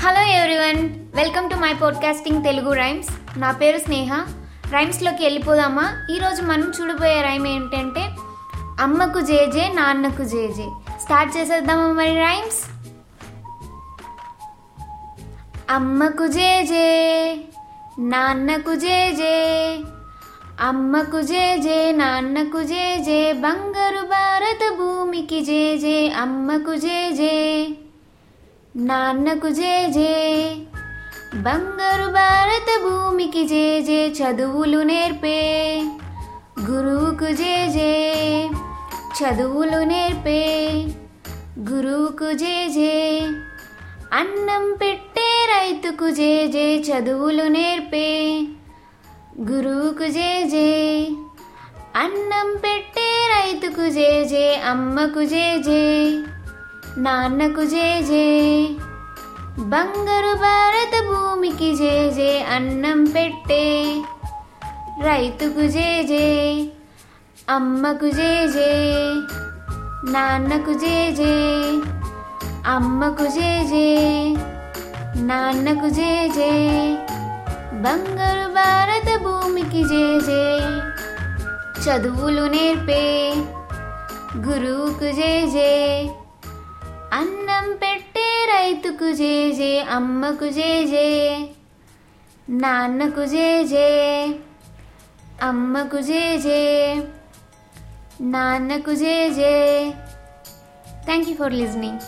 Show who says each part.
Speaker 1: Hello everyone welcome to my podcasting Telugu rhymes నా పేరు స్నేహ. రైమ్స్లోకి వెళ్ళిపోదామా? ఈరోజు మనం చూడబోయే రైమ్ ఏంటంటే అమ్మకు జేజే నాన్నకు జేజే స్టార్ట్ చేసేద్దామా మరి రైమ్స్ అమ్మకు జేజే నాన్నకు జేజే అమ్మకు జే నాన్నకు జేజే బంగారు భారత భూమికి జేజే అమ్మకు జే నాన్నకు జే బంగారు భారత భూమికి జేజే చదువులు నేర్పే గురువుకు జే చదువులు నేర్పే గురువుకు జే అన్నం పెట్టే రైతుకు జే జే చదువులు నేర్పే గురువుకు జేజే అన్నం పెట్టే రైతుకు జేజే అమ్మకు జేజే నాన్నకు జేజే బంగారు భారత భూమికి జేజే అన్నం పెట్టే రైతుకు జేజే అమ్మకు జేజే నాన్నకు జేజే అమ్మకు జేజే నాన్నకు జేజే బంగారు భారత భూమికి జేజే చదువులు నేర్పే గురువుకు జేజే అన్నం పెట్టే రైతుకు జేజే అమ్మకు జేజే నాన్నకు జేజే అమ్మకు జేజే నాన్నకు జేజే థ్యాంక్ యూ ఫర్ లిజనింగ్